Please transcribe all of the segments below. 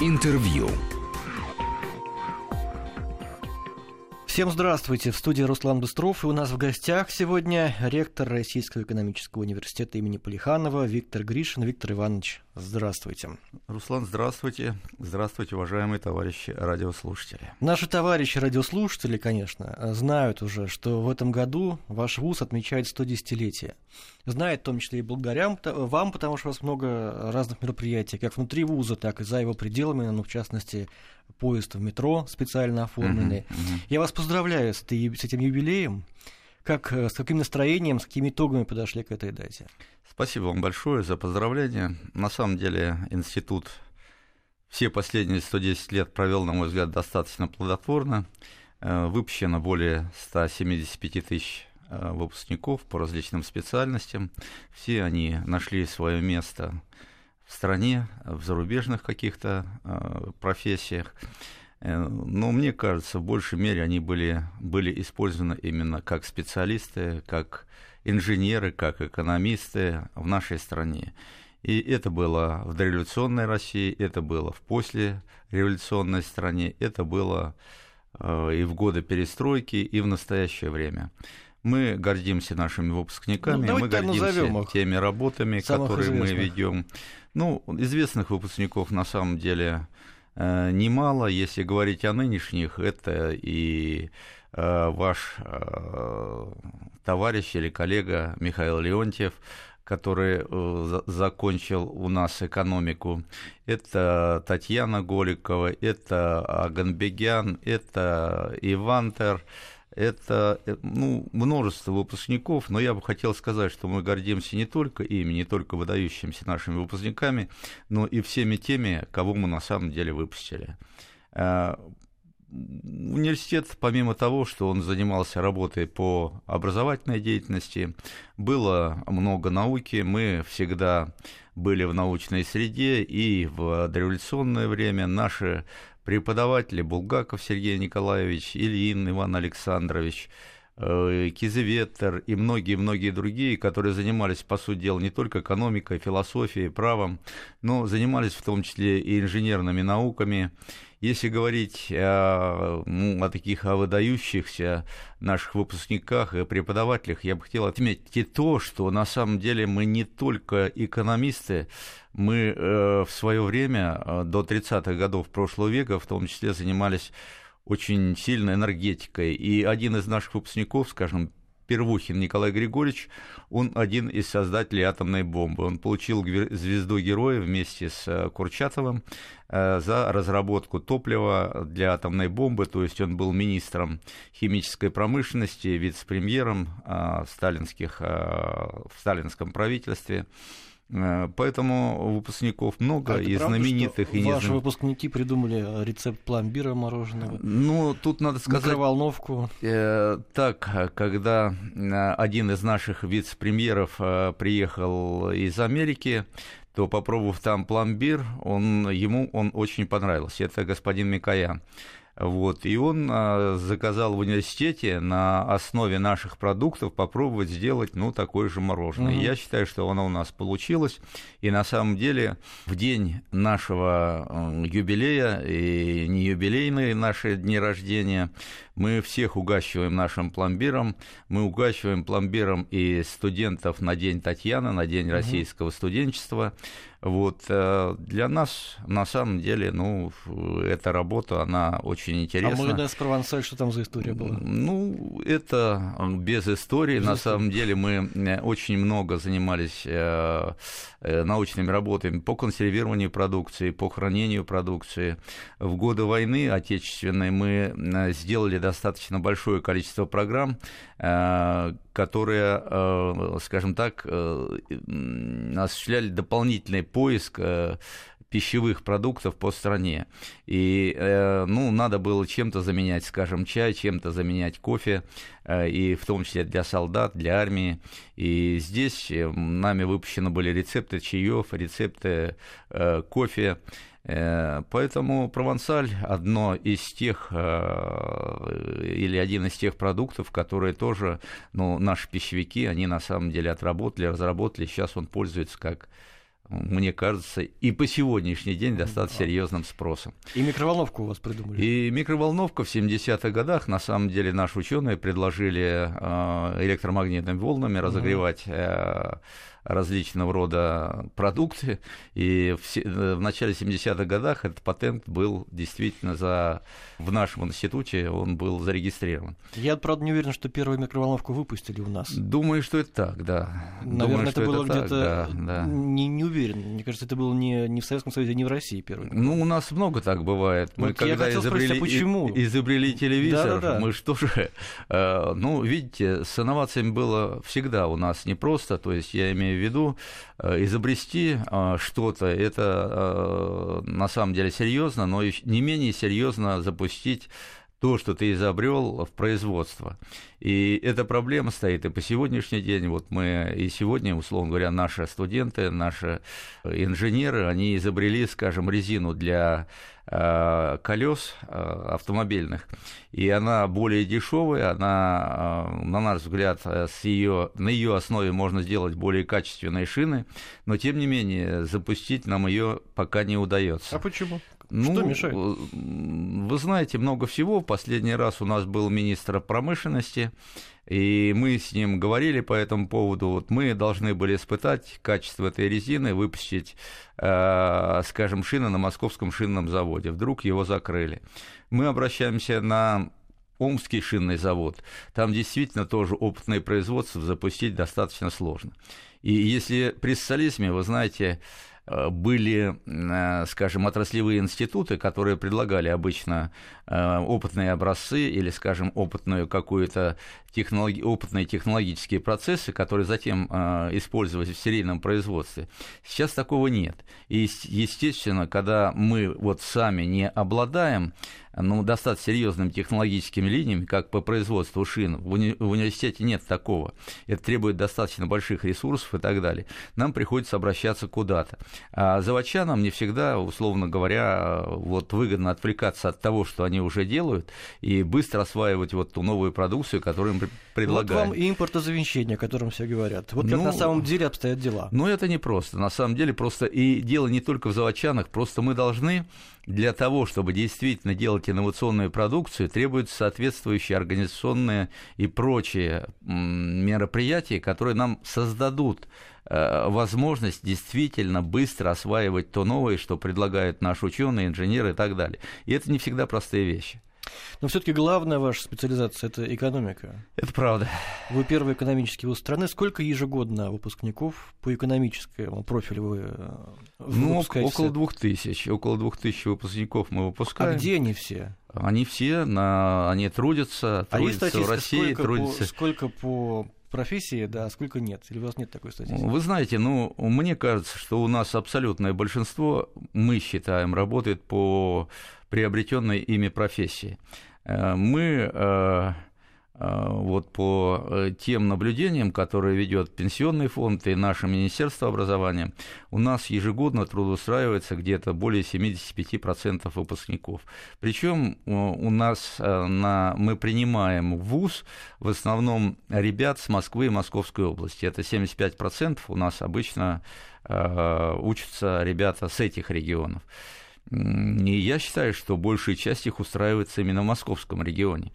Интервью. Всем здравствуйте. В студии Руслан Быстров. И у нас в гостях сегодня ректор Российского экономического университета имени Полиханова Виктор Гришин. Виктор Иванович, здравствуйте. Руслан, здравствуйте. Здравствуйте, уважаемые товарищи радиослушатели. Наши товарищи радиослушатели, конечно, знают уже, что в этом году ваш вуз отмечает 110-летие. Знает в том числе и благодаря вам, потому что у вас много разных мероприятий, как внутри вуза, так и за его пределами, ну, в частности, поезд в метро специально оформленный. Uh-huh, uh-huh. Я вас поздравляю с, этой, с этим юбилеем. Как, э, с каким настроением, с какими итогами подошли к этой дате? Спасибо вам большое за поздравления. На самом деле институт все последние 110 лет провел, на мой взгляд, достаточно плодотворно. Э, выпущено более 175 тысяч э, выпускников по различным специальностям. Все они нашли свое место в стране, в зарубежных каких-то профессиях. Э, но мне кажется, в большей мере они были, были использованы именно как специалисты, как инженеры, как экономисты в нашей стране. И это было в дореволюционной России, это было в послереволюционной стране, это было э, и в годы перестройки, и в настоящее время. Мы гордимся нашими выпускниками, ну, мы гордимся теми работами, которые мы ведем. Ну, известных выпускников на самом деле немало. Если говорить о нынешних, это и э, ваш э, товарищ или коллега Михаил Леонтьев, который закончил у нас экономику. Это Татьяна Голикова, это Аганбегян, это Ивантер, это э, ну, множество выпускников, но я бы хотел сказать, что мы гордимся не только ими, не только выдающимися нашими выпускниками, но и всеми теми, кого мы на самом деле выпустили. Э, университет, помимо того, что он занимался работой по образовательной деятельности, было много науки, мы всегда были в научной среде, и в дореволюционное время наши преподаватели Булгаков Сергей Николаевич, Ильин Иван Александрович, э, Кизеветтер и многие-многие другие, которые занимались, по сути дела, не только экономикой, философией, правом, но занимались в том числе и инженерными науками, если говорить о, ну, о таких о выдающихся наших выпускниках и преподавателях, я бы хотел отметить и то, что на самом деле мы не только экономисты, мы э, в свое время, э, до 30-х годов прошлого века, в том числе занимались очень сильно энергетикой. И один из наших выпускников, скажем, Первухин Николай Григорьевич, он один из создателей атомной бомбы. Он получил звезду героя вместе с э, Курчатовым э, за разработку топлива для атомной бомбы, то есть он был министром химической промышленности, вице-премьером э, в, сталинских, в сталинском правительстве. Э, поэтому выпускников много, а и правда, знаменитых, и не Ваши выпускники придумали рецепт пломбира мороженого. Ну, тут надо сказать... Микроволновку. Э, так, когда э, один из наших вице-премьеров э, приехал из Америки, то, попробовав там пломбир, он, ему он очень понравился. Это господин Микоян. Вот, и он а, заказал в университете на основе наших продуктов попробовать сделать ну, такое же мороженое. Угу. Я считаю, что оно у нас получилось. И на самом деле в день нашего юбилея, и не юбилейные наши дни рождения, мы всех угащиваем нашим пломбиром. Мы угащиваем пломбиром и студентов на День Татьяны, на День российского студенчества. Вот, э, для нас, на самом деле, ну, эта работа, она очень интересна. А майонез провансаль, что там за история была? Ну, это без истории. Без на истории. самом деле мы э, очень много занимались э, научными работами по консервированию продукции, по хранению продукции. В годы войны отечественной мы сделали достаточно большое количество программ, которые, э, скажем так, э, осуществляли дополнительный поиск э, пищевых продуктов по стране. И, ну, надо было чем-то заменять, скажем, чай, чем-то заменять кофе, и в том числе для солдат, для армии. И здесь нами выпущены были рецепты чаев, рецепты кофе, поэтому провансаль одно из тех э, или один из тех продуктов, которые тоже, ну, наши пищевики, они на самом деле отработали, разработали, сейчас он пользуется как мне кажется, и по сегодняшний день достаточно серьезным спросом. И микроволновку у вас придумали? И микроволновка в 70-х годах, на самом деле, наши ученые предложили э, электромагнитными волнами разогревать различного рода продукты, и в, э, в начале 70-х годах этот патент был действительно за, в нашем институте, он был зарегистрирован. Я, правда, не уверен, что первую микроволновку выпустили у нас. Думаю, что это так, да. Наверное, Думаю, это было где-то... Да, да. Не, не уверен. Мне кажется, это было не, не в Советском Союзе, не в России первый. Ну, у нас много так бывает. Мы вот когда изобрели, спросить, а почему? изобрели телевизор, да, да, да. мы что же... Э, ну, видите, с инновациями было всегда у нас непросто. То есть я имею в виду, Э, изобрести э, что-то, это э, на самом деле серьезно, но не менее серьезно запустить то, что ты изобрел в производство. И эта проблема стоит и по сегодняшний день. Вот мы и сегодня, условно говоря, наши студенты, наши инженеры, они изобрели, скажем, резину для Э, колес э, автомобильных, и она более дешевая, она, э, на наш взгляд, с ее, на ее основе можно сделать более качественные шины, но тем не менее запустить нам ее пока не удается. А почему? Ну, Что мешает? Вы знаете, много всего. В последний раз у нас был министр промышленности, и мы с ним говорили по этому поводу. Вот мы должны были испытать качество этой резины, выпустить, э, скажем, шины на московском шинном заводе. Вдруг его закрыли. Мы обращаемся на Омский шинный завод. Там действительно тоже опытное производство запустить достаточно сложно. И если при социализме, вы знаете, Э, были, э, скажем, отраслевые институты, которые предлагали обычно э, опытные образцы или, скажем, опытную какую-то технологи... опытные технологические процессы, которые затем использовались в серийном производстве. Сейчас такого нет. И, естественно, когда мы вот сами не обладаем ну, достаточно серьезными технологическими линиями, как по производству шин. В, уни- в университете нет такого. Это требует достаточно больших ресурсов и так далее. Нам приходится обращаться куда-то. А заводчанам не всегда, условно говоря, вот выгодно отвлекаться от того, что они уже делают, и быстро осваивать вот ту новую продукцию, которую им предлагают. Вот вам и импортозамещение, о котором все говорят. Вот как ну, на самом деле обстоят дела. Ну, это не просто. На самом деле просто и дело не только в заводчанах, просто мы должны для того, чтобы действительно делать инновационную продукцию, требуются соответствующие организационные и прочие мероприятия, которые нам создадут э, возможность действительно быстро осваивать то новое, что предлагают наши ученые, инженеры и так далее. И это не всегда простые вещи. Но все-таки главная ваша специализация это экономика. Это правда. Вы первый экономический вуз страны. Сколько ежегодно выпускников по экономическому профилю вы, э, Ну, около двух тысяч. Около двух тысяч выпускников мы выпускаем. А где они все? Они все, на, они трудятся, а трудятся есть в России, сколько трудятся... По, сколько по профессии, да, сколько нет? Или у вас нет такой статистики? Вы знаете, ну, мне кажется, что у нас абсолютное большинство, мы считаем, работает по приобретенной ими профессии. Э, мы э, вот по тем наблюдениям, которые ведет Пенсионный фонд и наше Министерство образования, у нас ежегодно трудоустраивается где-то более 75% выпускников. Причем у нас на, мы принимаем в ВУЗ в основном ребят с Москвы и Московской области. Это 75% у нас обычно учатся ребята с этих регионов. И я считаю, что большая часть их устраивается именно в московском регионе.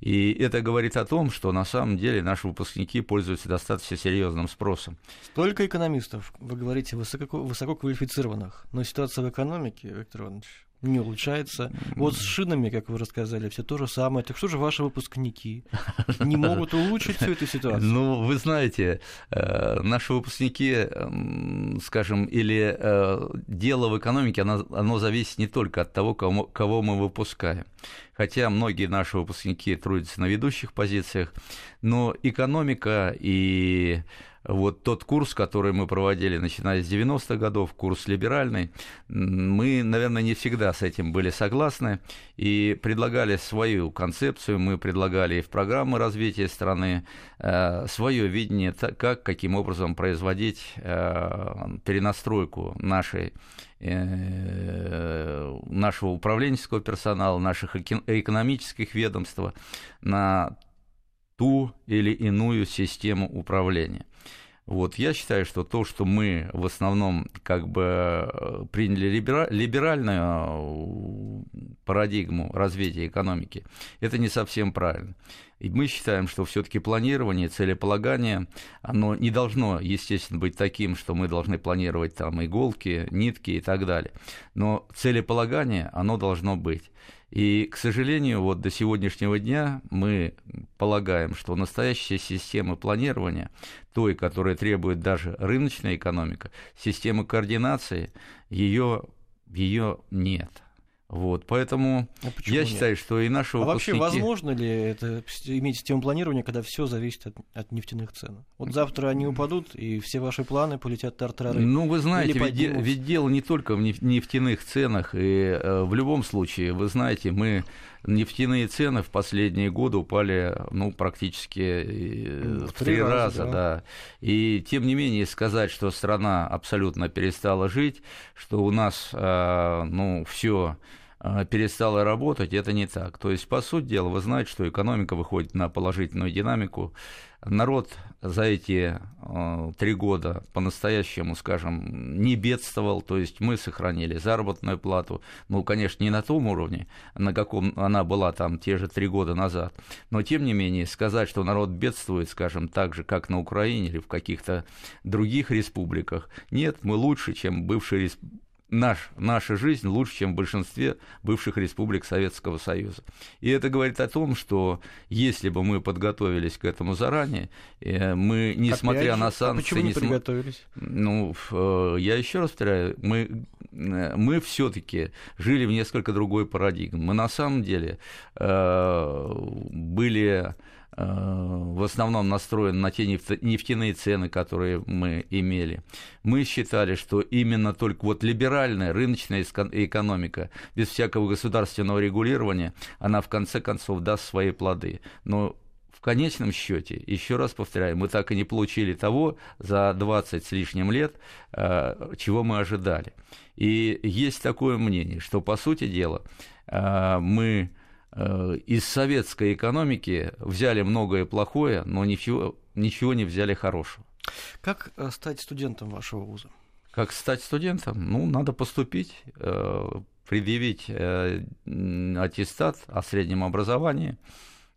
И это говорит о том, что на самом деле наши выпускники пользуются достаточно серьезным спросом. Столько экономистов, вы говорите, высоко, высоко квалифицированных, но ситуация в экономике, Виктор Иванович, не улучшается. Вот с шинами, как вы рассказали, все то же самое. Так что же ваши выпускники не могут улучшить всю эту ситуацию? Ну, вы знаете, э, наши выпускники, скажем, или э, дело в экономике, оно, оно зависит не только от того, кого, кого мы выпускаем. Хотя многие наши выпускники трудятся на ведущих позициях, но экономика и вот тот курс, который мы проводили, начиная с 90-х годов, курс либеральный, мы, наверное, не всегда с этим были согласны и предлагали свою концепцию, мы предлагали и в программы развития страны э, свое видение, как, каким образом производить э, перенастройку нашей э, нашего управленческого персонала, наших экономических ведомств на ту или иную систему управления. Вот, я считаю, что то, что мы в основном как бы э, приняли либеральную парадигму развития экономики, это не совсем правильно. И мы считаем, что все-таки планирование, целеполагание, оно не должно, естественно, быть таким, что мы должны планировать там иголки, нитки и так далее. Но целеполагание, оно должно быть. И, к сожалению, вот до сегодняшнего дня мы полагаем, что настоящая система планирования, той, которая требует даже рыночная экономика, система координации, ее, ее нет. Вот, поэтому а я нет? считаю, что и наши а выпускники... вообще возможно ли это иметь систему планирования, когда все зависит от, от нефтяных цен? Вот завтра они упадут, и все ваши планы полетят тартарары. Ну, вы знаете, ведь, ведь дело не только в нефтяных ценах, и э, в любом случае, вы знаете, мы нефтяные цены в последние годы упали ну, практически э, в, в три раза, раза да. да. И тем не менее сказать, что страна абсолютно перестала жить, что у нас э, ну, все а, перестала работать, это не так. То есть, по сути дела, вы знаете, что экономика выходит на положительную динамику. Народ за эти э, три года по-настоящему, скажем, не бедствовал, то есть мы сохранили заработную плату, ну, конечно, не на том уровне, на каком она была там те же три года назад, но тем не менее сказать, что народ бедствует, скажем, так же, как на Украине или в каких-то других республиках, нет, мы лучше, чем бывшие наш, наша жизнь лучше, чем в большинстве бывших республик Советского Союза. И это говорит о том, что если бы мы подготовились к этому заранее, э, мы, несмотря Опять на а санкции... почему не, не подготовились? Ну, э, я еще раз повторяю, мы, э, мы все таки жили в несколько другой парадигме. Мы на самом деле были в основном настроен на те нефтяные цены, которые мы имели. Мы считали, что именно только вот либеральная рыночная экономика, без всякого государственного регулирования, она в конце концов даст свои плоды. Но в конечном счете, еще раз повторяю, мы так и не получили того за 20 с лишним лет, э, чего мы ожидали. И есть такое мнение, что, по сути дела, э, мы Э, из советской экономики взяли многое плохое, но ничего, ничего не взяли хорошего. Как э, стать студентом вашего вуза? Как стать студентом? Ну, надо поступить, э, предъявить аттестат о среднем образовании,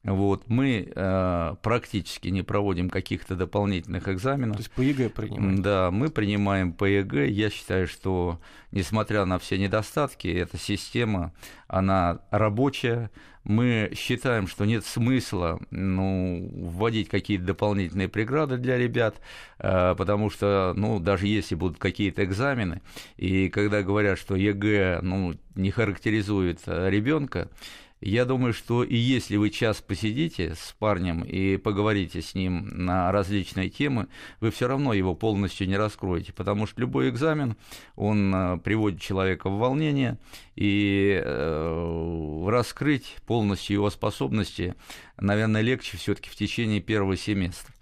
вот, мы э, практически не проводим каких-то дополнительных экзаменов. То есть по ЕГЭ принимаем? Да, мы принимаем по ЕГЭ. Я считаю, что, несмотря на все недостатки, эта система, она рабочая. Мы считаем, что нет смысла ну, вводить какие-то дополнительные преграды для ребят, э, потому что, ну, даже если будут какие-то экзамены, и когда говорят, что ЕГЭ ну, не характеризует ребенка, я думаю, что и если вы час посидите с парнем и поговорите с ним на различные темы, вы все равно его полностью не раскроете, потому что любой экзамен, он э, приводит человека в волнение, и э, раскрыть полностью его способности, наверное, легче все-таки в течение первого семестра.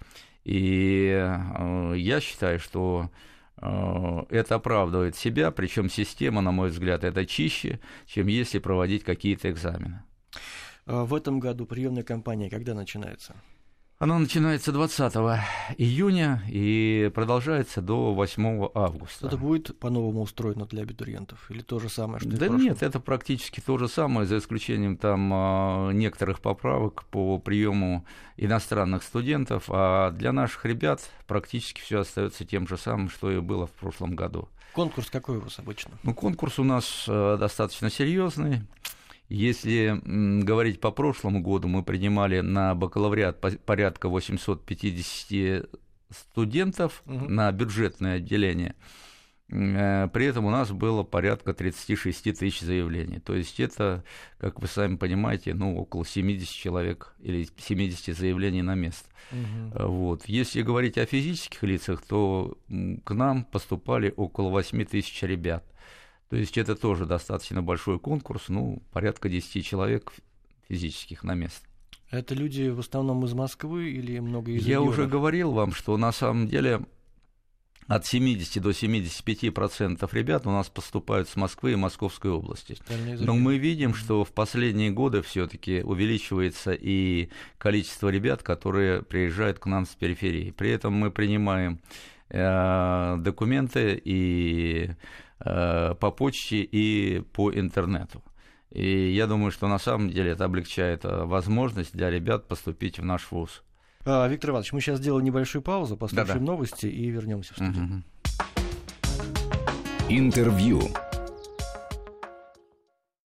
И э, я считаю, что это оправдывает себя, причем система, на мой взгляд, это чище, чем если проводить какие-то экзамены. А в этом году приемная кампания когда начинается? Она начинается 20 июня и продолжается до 8 августа. Что-то будет по-новому устроено для абитуриентов? Или то же самое, что Да нет, это практически то же самое, за исключением там а, некоторых поправок по приему иностранных студентов, а для наших ребят практически все остается тем же самым, что и было в прошлом году. Конкурс какой у вас обычно? Ну, конкурс у нас э, достаточно серьезный. Если говорить по прошлому году, мы принимали на бакалавриат порядка 850 студентов угу. на бюджетное отделение. Э, при этом у нас было порядка 36 тысяч заявлений. То есть это, как вы сами понимаете, ну, около 70 человек или 70 заявлений на место. Угу. Вот. Если говорить о физических лицах, то к нам поступали около 8 тысяч ребят. То есть это тоже достаточно большой конкурс, ну, порядка 10 человек физических на место. Это люди в основном из Москвы или много из Я уже говорил вам, что на самом деле от 70 до 75 процентов ребят у нас поступают с Москвы и Московской области. Но мы видим, что в последние годы все-таки увеличивается и количество ребят, которые приезжают к нам с периферии. При этом мы принимаем э, документы и по почте, и по интернету. И я думаю, что на самом деле это облегчает э, возможность для ребят поступить в наш вуз. А, Виктор Иванович, мы сейчас сделаем небольшую паузу, послушаем Да-да. новости и вернемся в студию. Угу. Интервью.